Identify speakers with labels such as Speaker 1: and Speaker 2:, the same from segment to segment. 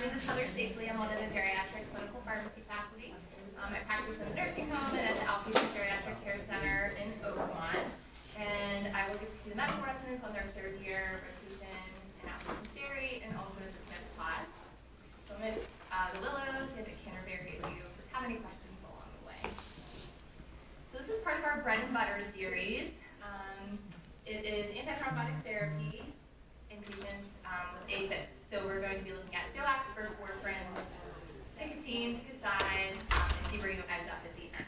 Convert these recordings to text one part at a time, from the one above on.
Speaker 1: name is Heather Stapely. I'm one of the geriatric clinical pharmacy faculty. Um, I practice in the nursing home and at the outpatient geriatric care center in Oakmont. And I will get to see the medical residents on their third year rotation in outpatient geri and also as a Smith pod. So at uh, the Willows and at Canterbury if you have any questions along the way. So this is part of our bread and butter series. Um, it is antithrombotic therapy in patients um, with AFib. So we're going to be looking at DOACs, first warfarin, nicotine, pick a side, um, and see where you end up at the end.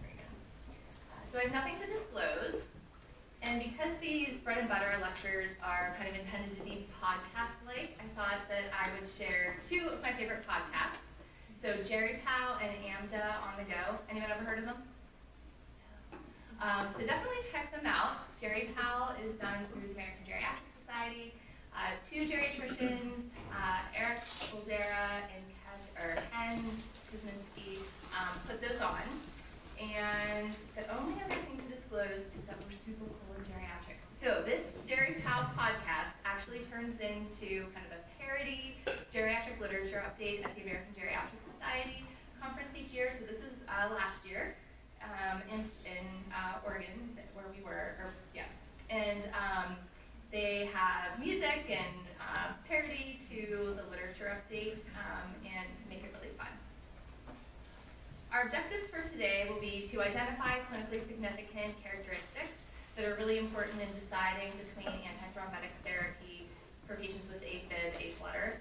Speaker 1: Very good. Uh, So I have nothing to disclose. And because these bread and butter lectures are kind of intended to be podcast-like, I thought that I would share two of my favorite podcasts. So GeriPal and AMDA on the go. Anyone ever heard of them? Um, so definitely check them out. GeriPal is done through the American Geriatric Society. Uh, two geriatricians, uh, Eric Boldera and Ken, or Ken Kuzminski, um, put those on. And the only other thing to disclose is that we're super cool in geriatrics. So this GeriPal podcast actually turns into kind of a parody geriatric literature update at the American Geriatric Society conference each year. So this is uh, last year um, in, in uh, Oregon, where we were, or, yeah. And um, they have music and uh, parody to the literature update um, and make it really fun. Our objectives for today will be to identify clinically significant characteristics that are really important in deciding between antithrombotic therapy for patients with AFib, A-flutter,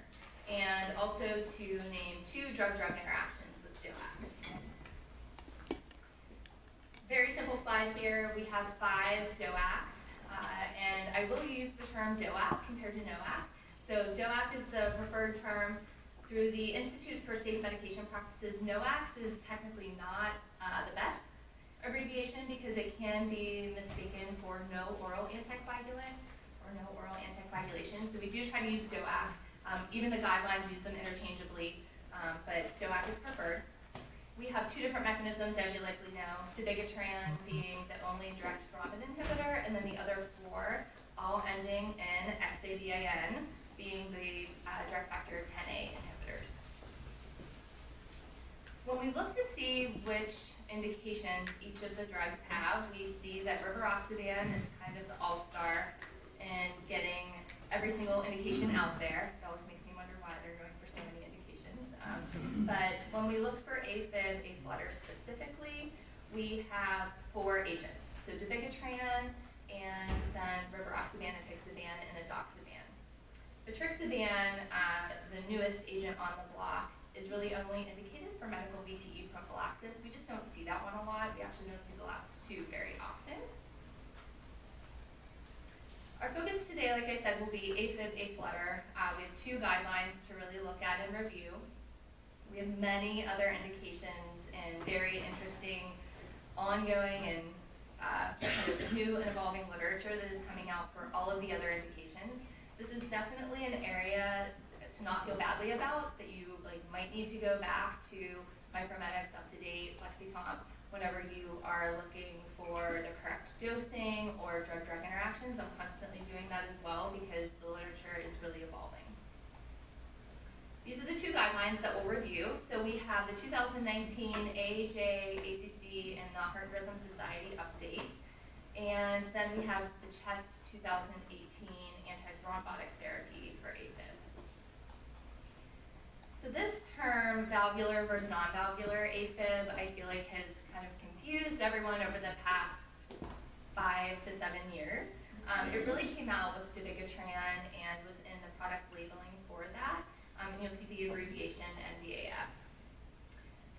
Speaker 1: and also to name two drug-drug interactions with DOACs. Very simple slide here. We have five DOACs, uh, and I will use the term DOAC compared to NOAC. So DOAC is the preferred term through the Institute for Safe Medication Practices. NOACs is technically not uh, the best abbreviation because it can be mistaken for no oral anticoagulant or no oral anticoagulation. So we do try to use DOAC. Um, even the guidelines use them interchangeably, um, but DOAC is preferred. We have two different mechanisms, as you likely know, dabigatran being the only direct thrombin inhibitor, and then the other four, all ending in xaban, being the uh, direct factor 10A When we look to see which indications each of the drugs have, we see that rivaroxaban is kind of the all-star in getting every single indication out there. It always makes me wonder why they're going for so many indications. Um, but when we look for AFib, A-flutter specifically, we have four agents. So dabigatran, and then rivaroxaban, apixaban, and edoxaban. Betrixaban, uh, the newest agent on the block, is really only indicated for medical VTE prophylaxis. We just don't see that one a lot. We actually don't see the last two very often. Our focus today, like I said, will be AFib, A-flutter. Uh, we have two guidelines to really look at and review. We have many other indications and very interesting ongoing and uh, new and evolving literature that is coming out for all of the other indications. This is definitely an area to not feel badly about, that you like might need to go back to Micromedex, up-to-date, Lexicomp, whenever you are looking for the correct dosing or drug-drug interactions. I'm constantly doing that as well because the literature is really evolving. These are the two guidelines that we'll review. So we have the 2019 AHA, ACC, and the Heart Rhythm Society update. And then we have the CHEST 2018 antithrombotic therapy for AFib. So this term, valvular versus non-valvular AFib, I feel like has kind of confused everyone over the past five to seven years. Um, it really came out with dabigatran and was in the product labeling for that. Um, and you'll see the abbreviation NVAF.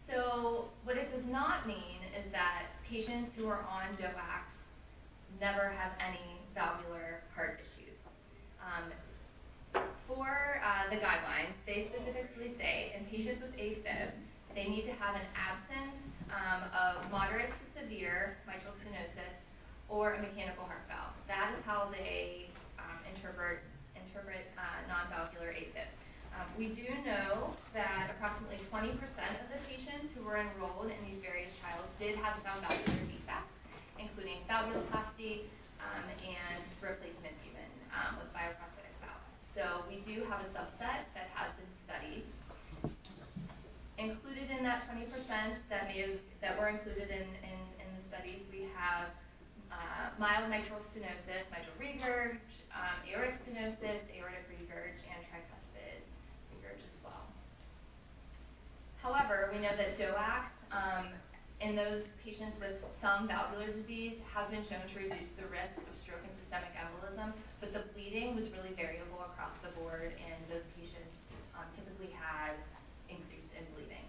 Speaker 1: So what it does not mean is that patients who are on DOACs never have any valvular heart issues. Um, for uh, the guidelines, they specifically say in patients with AFib, they need to have an absence um, of moderate to severe mitral stenosis or a mechanical heart valve. That is how they um, interpret, interpret uh, non-valvular AFib. Um, we do know that approximately 20% of the patients who were enrolled in these various trials did have some valvular defects, including valvuloplasty um, and that may have, that were included in, in, in the studies. We have uh, mild mitral stenosis, mitral regurg, um, aortic stenosis, aortic regurg, and tricuspid regurg as well. However, we know that DOACs um, in those patients with some valvular disease have been shown to reduce the risk of stroke and systemic embolism, but the bleeding was really variable across the board, and those patients um, typically had increase in bleeding.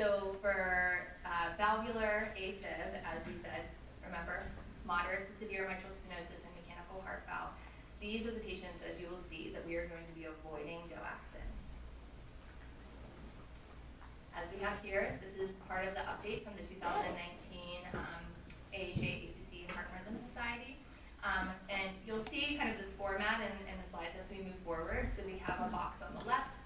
Speaker 1: So for uh, valvular AFib, as we said, remember, moderate to severe mitral stenosis and mechanical heart valve, these are the patients, as you will see, that we are going to be avoiding DOACs in. As we have here, this is part of the update from the 2019 um, AHA ACC Heart Rhythm Society. Um, and you'll see kind of this format in, in the slides as we move forward. So we have a box on the left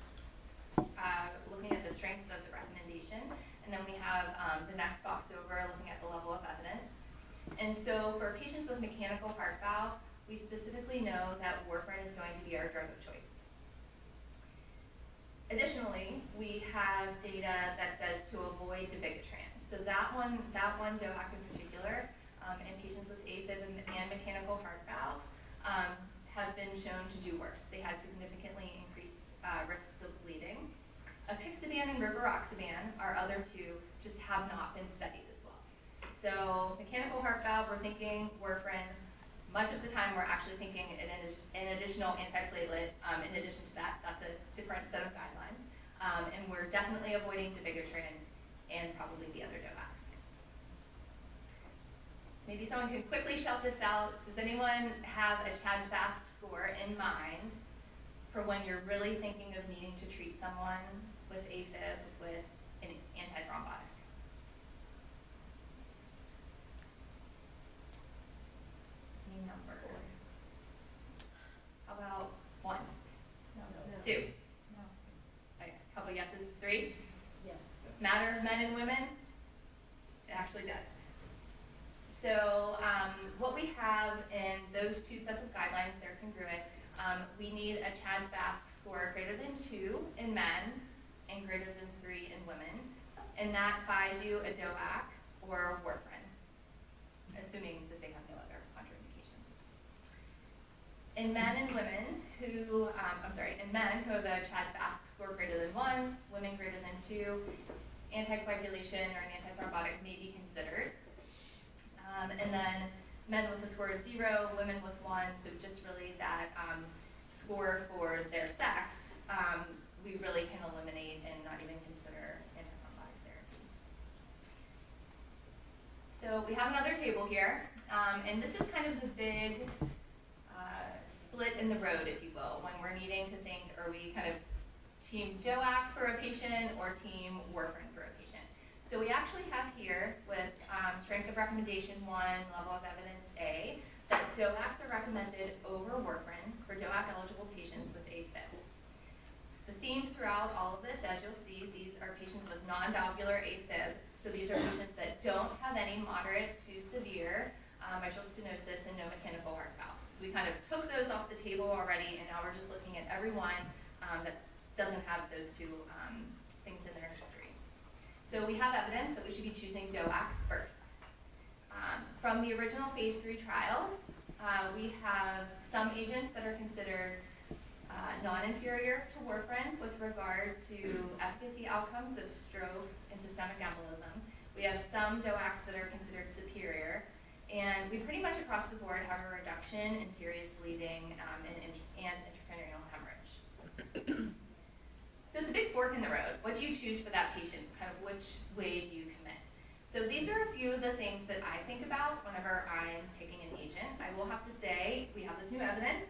Speaker 1: uh, looking at the strengths of the recommendation. And then we have um, the next box over looking at the level of evidence. And so for patients with mechanical heart valve, we specifically know that warfarin is going to be our drug of choice. Additionally, we have data that says to avoid dabigatran. So that one, that one DOAC in particular, um, in patients with AFib and, and mechanical heart valve, um, have been shown to do worse. They had significantly increased uh, risks of bleeding. Apixaban and rivaroxaban, our other two, just have not been studied as well. So mechanical heart valve, we're thinking warfarin. Much of the time, we're actually thinking an, an additional antiplatelet. Um, in addition to that, that's a different set of guidelines. Um, and we're definitely avoiding dabigatran and probably the other DOACs. Maybe someone can quickly shout this out. Does anyone have a CHA2DS2-VASc score in mind for when you're really thinking of needing to treat someone with AFib with an antithrombotic? Any numbers? How about one?
Speaker 2: No.
Speaker 1: Two?
Speaker 2: No.
Speaker 1: Okay, a couple yeses. Three?
Speaker 2: Yes.
Speaker 1: Matter of men and women? It actually does. So um, what we have in those two sets of guidelines, they're congruent. Um, we need a CHA2DS2-VASc score greater than two in men and greater than three in women. And that buys you a DOAC or a warfarin, assuming that they have no other contraindications. In men and women who, um, I'm sorry, in men who have a CHA2DS2-VASc score greater than one, women greater than two, anticoagulation or an antithrombotic may be considered. Um, and then men with a score of zero, women with one, so just really that um, score for their sex, um, we really can eliminate and not even consider antithrombotic therapy. So we have another table here, um, and this is kind of the big split in the road, if you will, when we're needing to think, are we kind of team DOAC for a patient or team warfarin for a patient? So we actually have here with um, strength of recommendation one, level of evidence A, that DOACs are recommended over warfarin for DOAC eligible patients with AFib. The theme throughout all of this, as you'll see, these are patients with non-valvular AFib. So these are patients that don't have any moderate to severe uh, mitral stenosis and no mechanical heart valves. So we kind of took those off the table already, and now we're just looking at everyone um, that doesn't have those two um, things in their history. So we have evidence that we should be choosing DOACs first. Um, from the original phase three trials, uh, we have some agents that are considered uh, non-inferior to warfarin with regard to efficacy outcomes of stroke and systemic embolism. We have some DOACs that are considered superior, and we pretty much across the board have a reduction in serious bleeding um, and, and intracranial hemorrhage. So it's a big fork in the road. What do you choose for that patient? Kind of which way do you commit? So these are a few of the things that I think about whenever I'm picking an agent. I will have to say, we have this new evidence.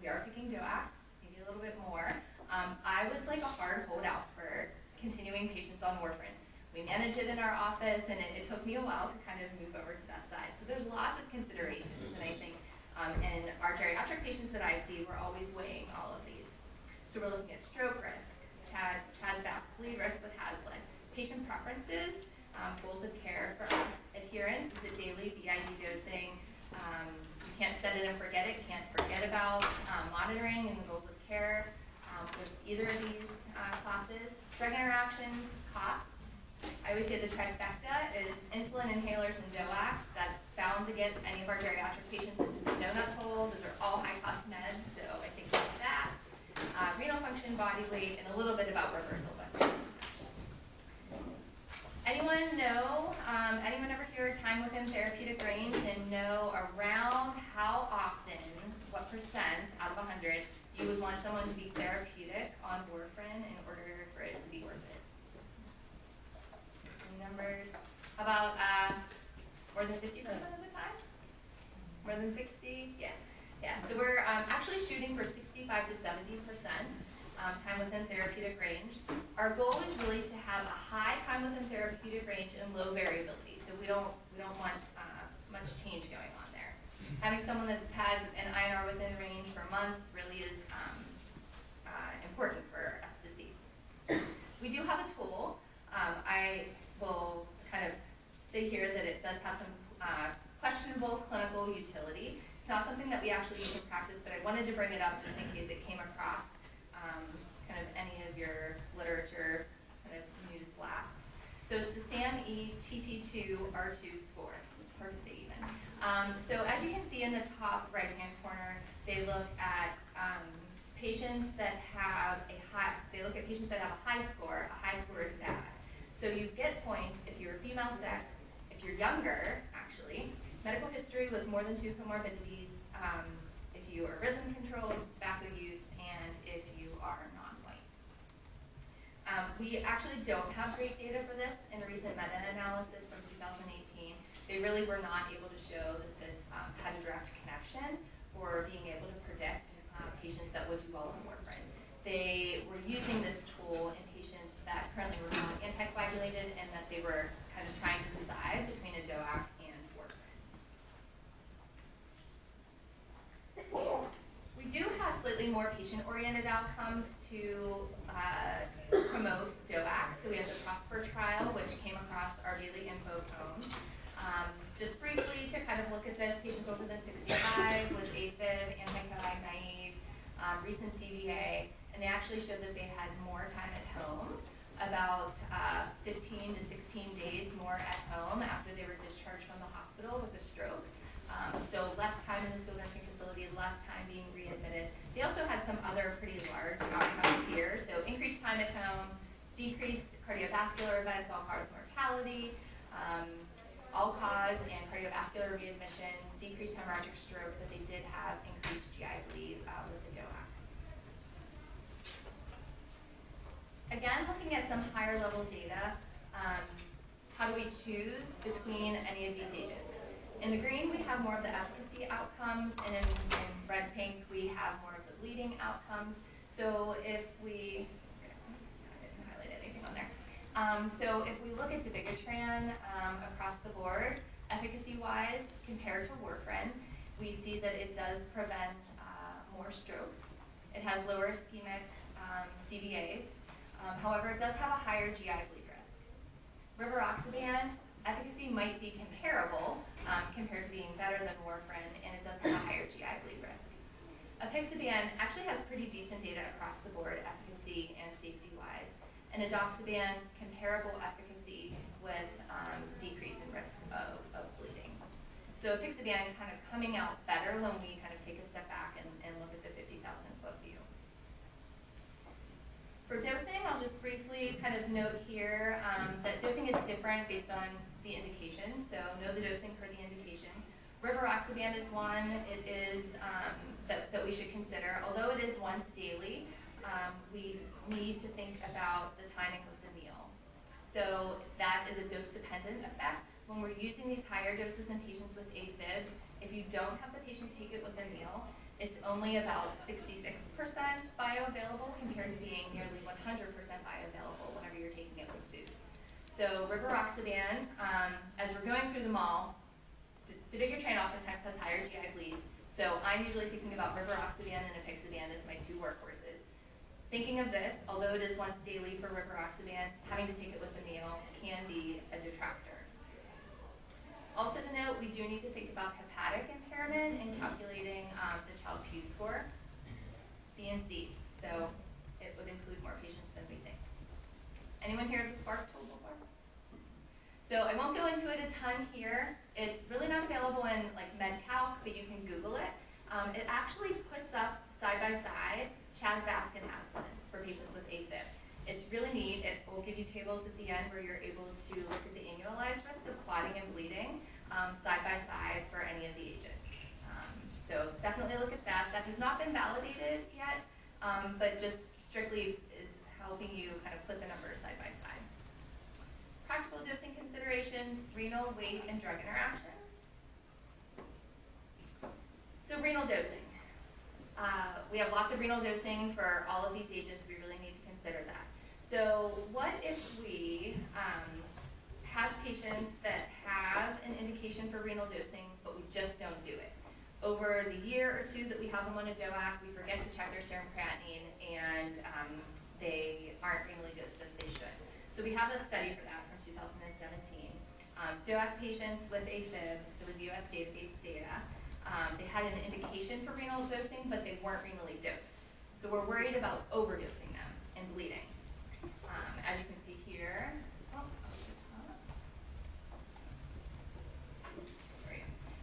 Speaker 1: We are picking DOACs, maybe a little bit more. Um, I was like a hard holdout for continuing patients on warfarin. We manage it in our office, and it, it, took me a while to kind of move over to that side. So there's lots of considerations, and I think um, in our geriatric patients that I see, we're always weighing all of these. So we're looking at stroke risk, CHAD, CHA2DS2-VASc, bleed risk with HAS-BLED. Patient preferences, um, goals of care for us, adherence, is it daily BID dosing? Um, you can't set it and forget it, can't forget about um, monitoring and the goals of care um, with either of these uh, classes. Drug interactions, cost, I always say the trifecta is insulin inhalers and DOACs. That's bound to get any of our geriatric patients into the donut hole. Those are all high-cost meds, so I think about that. Uh, body weight, and a little bit about reversal. But anyone know? Um, anyone ever hear time within therapeutic range and know around how often, what percent out of 100 you would want someone to be therapeutic on warfarin in order for it to be worth it? Any numbers? About uh, more than 50% of the time? More than 60? Yeah. Yeah. So we're um, actually shooting for 65 to 70% um, time within therapeutic range. Our goal is really to have a high time within therapeutic range and low variability. So we don't we don't want uh, much change going on there. Having someone that's had an INR within range for months really is um, uh, important for us to see. We do have a tool. Um, I will kind of say here that it does have some uh, questionable clinical utility. It's not something that we actually use in practice, but I wanted to bring it up just in case it came across um, kind of any of your literature kind of news blasts. So it's the SAM-E TT2 R2 score, hard to say even. Um, so as you can see in the top right-hand corner, they look at um, patients that have a high, they look at patients that have a high score. A high score is bad. So you get points if you're female sex, if you're younger, actually, medical history with more than two comorbidities, um, if you are rhythm controlled, tobacco use, and if you are non-white. Um, we actually don't have great data for this in a recent meta-analysis from 2018. They really were not able to show that this um, had a direct connection for being able to predict uh, patients that would do well on warfarin. They were using this tool in patients that currently were not anticoagulated and that they were kind of trying to decide between a DOAC and warfarin. We do more patient-oriented outcomes to uh, promote DOACs. So we have the PROSPER trial, which came across our daily info cones. Um, just briefly to kind of look at this, patients older than 65 with AFib, anticoag naive, um, recent CVA, and they actually showed that they had more time at home, about uh, 15 to 16 days more at home after they were discharged from the hospital with a stroke. Um, so less time in the skilled nursing facility, less time being readmitted. They also had some other pretty large outcomes here. So increased time at home, decreased cardiovascular events, all-cause mortality, um, all-cause and cardiovascular readmission, decreased hemorrhagic stroke, but they did have increased GI bleed uh, with the DOACs. Again, looking at some higher level data, um, how do we choose between any of these agents? In the green, we have more of the efficacy outcomes, and in, in red pink, we have more of the bleeding outcomes. So if we, I didn't highlight anything on there. Um, so if we look at dabigatran um, across the board, efficacy-wise, compared to warfarin, we see that it does prevent uh, more strokes. It has lower ischemic um, CVAs, um, however, it does have a higher GI bleed risk. Rivaroxaban, efficacy might be comparable um, compared to being better than warfarin, and it does have a higher GI bleed risk. Apixaban actually has pretty decent data across the board, efficacy and safety-wise. And edoxaban, comparable efficacy with um, decrease in risk of, of bleeding. So apixaban kind of coming out better when we kind of take a step back and, and look at the 50,000 foot view. For dosing, I'll just briefly kind of note here um, that dosing is different based on the indication, so know the dosing for the indication. Rivaroxaban is one it is um, that, that we should consider. Although it is once daily, um, we need to think about the timing of. So that is a dose-dependent effect. When we're using these higher doses in patients with AFib, if you don't have the patient take it with their meal, it's only about 66% bioavailable compared to being nearly 100% bioavailable whenever you're taking it with food. So rivaroxaban, um, as we're going through them all, dabigatran oftentimes has higher GI bleed. So I'm usually thinking about rivaroxaban and apixaban as my two workhorses. Thinking of this, although it is once daily for rivaroxaban, having to take it with a meal can be a detractor. Also to note, we do need to think about hepatic impairment in calculating um, the Child-Pugh score, B and C. So it would include more patients than we think. Anyone here has a SPARC tool before? So I won't go into it a ton here. It's really not available in like MedCalc, but you can Google it. Um, it actually puts up side by side CHA2DS2-VASc and aspirin for patients with AFib. It's really neat. It will give you tables at the end where you're able to look at the annualized risk of clotting and bleeding um, side by side for any of the agents. Um, so definitely look at that. That has not been validated yet, um, but just strictly is helping you kind of put the numbers side by side. Practical dosing considerations, renal, weight, and drug interactions. So renal dosing. Uh, we have lots of renal dosing for all of these agents. We really need to consider that. So what if we um, have patients that have an indication for renal dosing, but we just don't do it? Over the year or two that we have them on a DOAC, we forget to check their serum creatinine, and um, they aren't renally dosed as they should. So we have a study for that from 2017. Um, DOAC patients with AFib, it was US database data, um, they had an indication for renal dosing, but they weren't renally dosed. So we're worried about overdosing them and bleeding. Um, as you can see here, oh.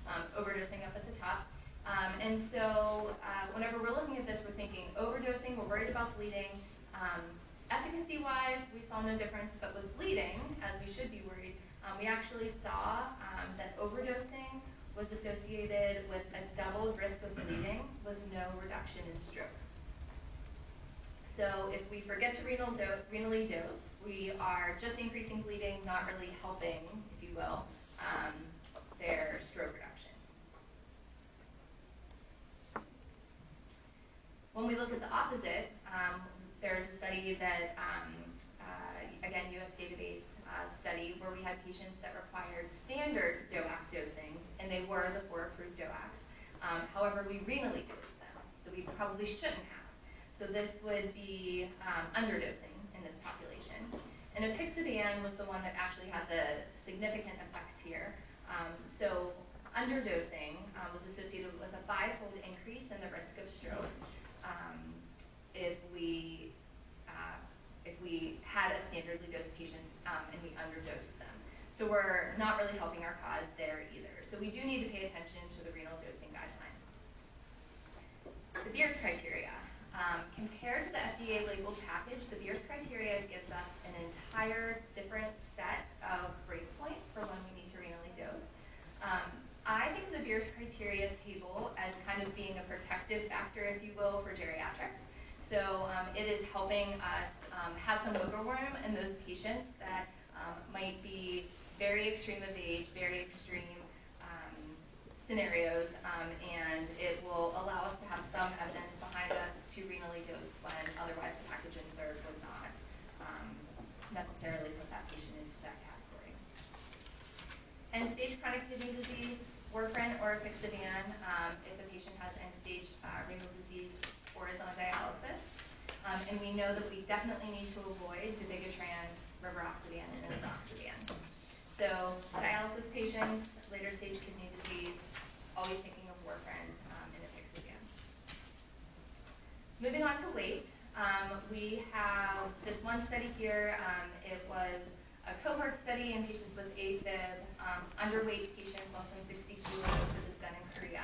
Speaker 1: Um, overdosing up at the top. Um, and so uh, whenever we're looking at this, we're thinking overdosing, we're worried about bleeding. Um, Efficacy-wise, we saw no difference, but with bleeding, as we should be worried, um, we actually saw um, that overdosing was associated with a doubled risk of bleeding with no reduction in stroke. So if we forget to renal do renally dose, we are just increasing bleeding, not really helping, if you will, um, their stroke reduction. When we look at the opposite, um, there's a study that, um, uh, again, US database uh, study where we had patients that required standard DOAC dosing, and they were the four approved DOACs. Um, however, we renally dosed them, so we probably shouldn't have. So this would be um, underdosing in this population. And apixaban was the one that actually had the significant effects here. Um, so underdosing um, was associated with a five-fold increase in the risk of stroke um, if we uh, if we had a standardly dosed patient um, and we underdosed them. So we're not really helping our cause there either. So we do need to pay attention to the renal dosing guidelines. The Beers criteria. Um, compared to the FDA labeled package, the Beers criteria gives us an entire different set of breakpoints for when we need to renally dose. Um, I think the Beers criteria table as kind of being a protective factor, if you will, for geriatrics. So um, it is helping us um, have some wiggle room in those patients that um, might be very extreme of age, very extreme um, scenarios, and it will allow us some evidence behind us to renally dose when otherwise the package insert would not um, necessarily put that patient into that category. End-stage chronic kidney disease, warfarin or apixaban, um, if the patient has end-stage uh, renal disease or is on dialysis. Um, and we know that we definitely need to avoid dabigatran, rivaroxaban, and edoxaban. So dialysis patients, later stage kidney disease, always thinking of warfarin um, and apixaban. Moving on to weight, um, we have this one study here. Um, it was a cohort study in patients with AFib, um, underweight patients, less than 60 kilos. This is done in Korea.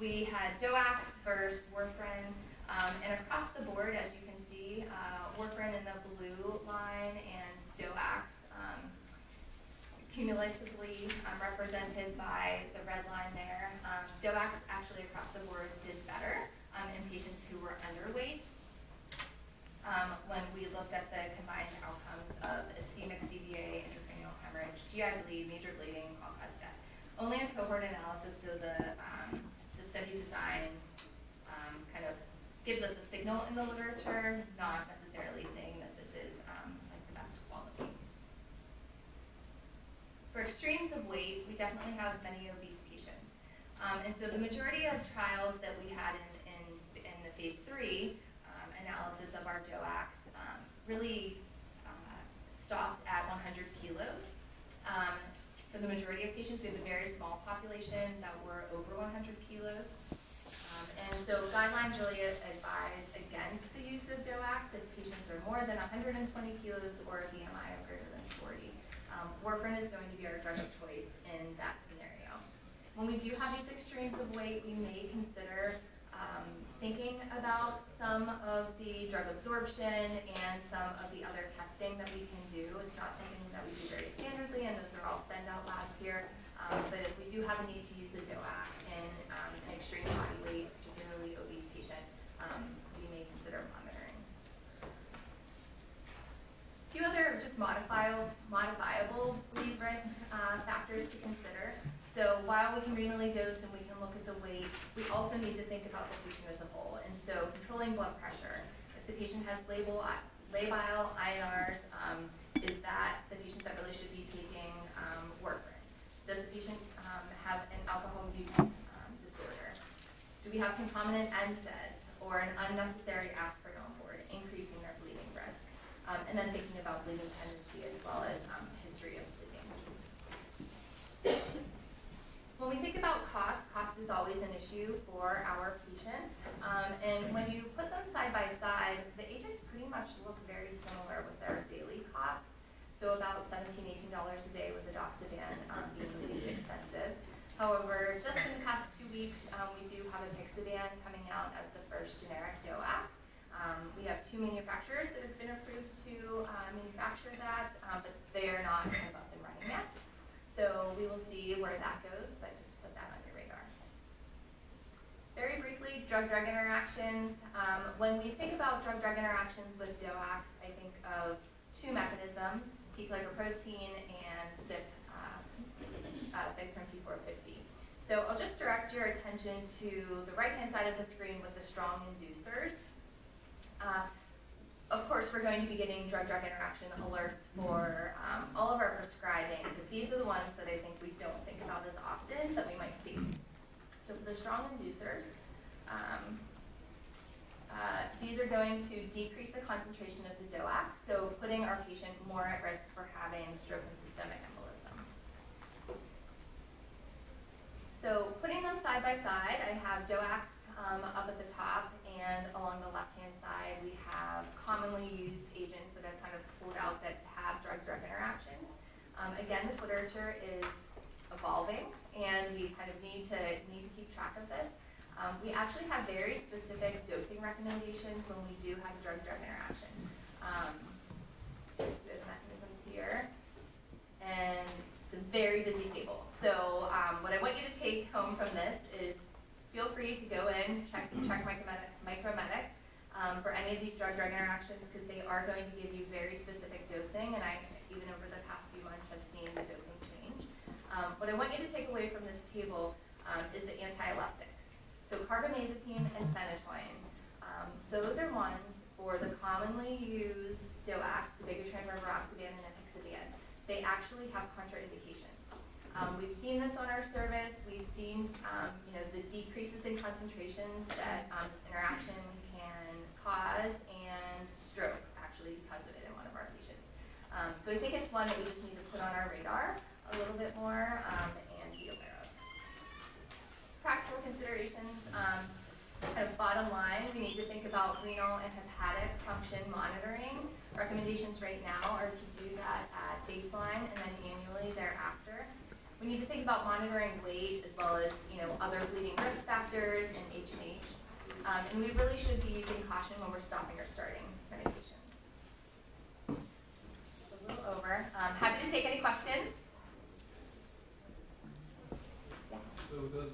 Speaker 1: We had DOACs versus warfarin, um, and across the board, as you can see, uh, warfarin in the blue line and DOACs um, cumulatively um, represented by the red line there. Um, DOACs actually across the board did better um, in patients who were underweight um, when we looked at the combined outcomes of ischemic CVA, intracranial hemorrhage, GI bleed, major bleeding, all-cause death. Only a cohort analysis, so the, the study design kind of gives us a signal in the literature, not necessarily saying that this is um, like the best quality. For extremes of weight, we definitely have many obese patients. Um, and so the majority of trials that we had in, in, in the phase three um, analysis of our DOACs um, really uh, stopped at 100 kilos. Um, for the majority of patients, we have a very small population that were over 100 kilos. Um, and so guidelines really advise against the use of DOACs if patients are more than 120 kilos or a BMI of greater than 40. Um, warfarin is going to be our drug of choice in that scenario. When we do have these extremes of weight, we may consider thinking about some of the drug absorption and some of the other testing that we can do. It's not something that we do very standardly, and those are all send-out labs here. Um, but if we do have a need to use a DOAC in um, an extreme body weight, particularly obese patient, um, we may consider monitoring. A few other just modifiable, modifiable risk uh, factors to consider. So while we can renally dose and we can look at the weight, we also need to think about the patient as a whole. And so controlling blood pressure. If the patient has labile, labile INRs, um, is that the patient that really should be taking um, warfarin? Does the patient um, have an alcohol use um, disorder? Do we have concomitant NSAIDs or an unnecessary aspirin on board, increasing their bleeding risk? Um, and then thinking about bleeding tendency as well as um, history of bleeding. When we think about cost, is always an issue for our patients. Um, and when you put them side by side, the agents pretty much look very similar with their daily cost. So about $17, $18 a day with edoxaban um, being the least expensive. However, just in the past two weeks, um, we do have apixaban coming out as the first generic DOAC. Um, we have two manufacturers that have been approved to uh, manufacture that, um, but they are not kind of up and running yet. So we will see where that goes, but just put that on your radar. Very briefly, drug-drug interactions. Um, when we think about drug-drug interactions with DOACs, I think of two mechanisms, P-glycoprotein and CYP, uh, uh, cytochrome P450. So I'll just direct your attention to the right-hand side of the screen with the strong inducers. Uh, of course, we're going to be getting drug-drug interaction alerts for um, all of our prescribing, but these are the ones that I think we don't think about as often that we might see. So for the strong inducers, um, uh, these are going to decrease the concentration of the DOAC, so putting our patient more at risk for having stroke and systemic embolism. So putting them side by side, I have DOACs um, up at the top, and along the left-hand side, we have commonly used agents that I've kind of pulled out that have drug-drug interactions. Um, again, this literature is evolving, and we kind of need to need to keep track of this. Um, we actually have very specific dosing recommendations when we do have drug-drug interaction. Um, mechanisms here, and it's a very busy table. So um, what I want you to take home from this is feel free to go in, check, check Micromedex um, for any of these drug-drug interactions because they are going to give you very specific dosing, and I, even over the past few months, have seen the dosing change. Um, what I want you to take away from this table um, is the anti-epileptics. Carbamazepine and phenytoin, um, those are ones for the commonly used DOACs, dabigatran, rivaroxaban, and apixaban. They actually have contraindications. Um, we've seen this on our service. We've seen, um, you know, the decreases in concentrations that um, this interaction can cause and stroke, actually, because of it in one of our patients. Um, so I think it's one that we just need to put on our radar a little bit more um, and be aware of. Practical considerations. Um, kind of bottom line, we need to think about renal and hepatic function monitoring. Recommendations right now are to do that at baseline and then annually thereafter. We need to think about monitoring weight as well as, you know, other bleeding risk factors and H&H. Um, and we really should be using caution when we're stopping or starting medications. A little over. Um, happy to take any questions. Yeah.
Speaker 2: So those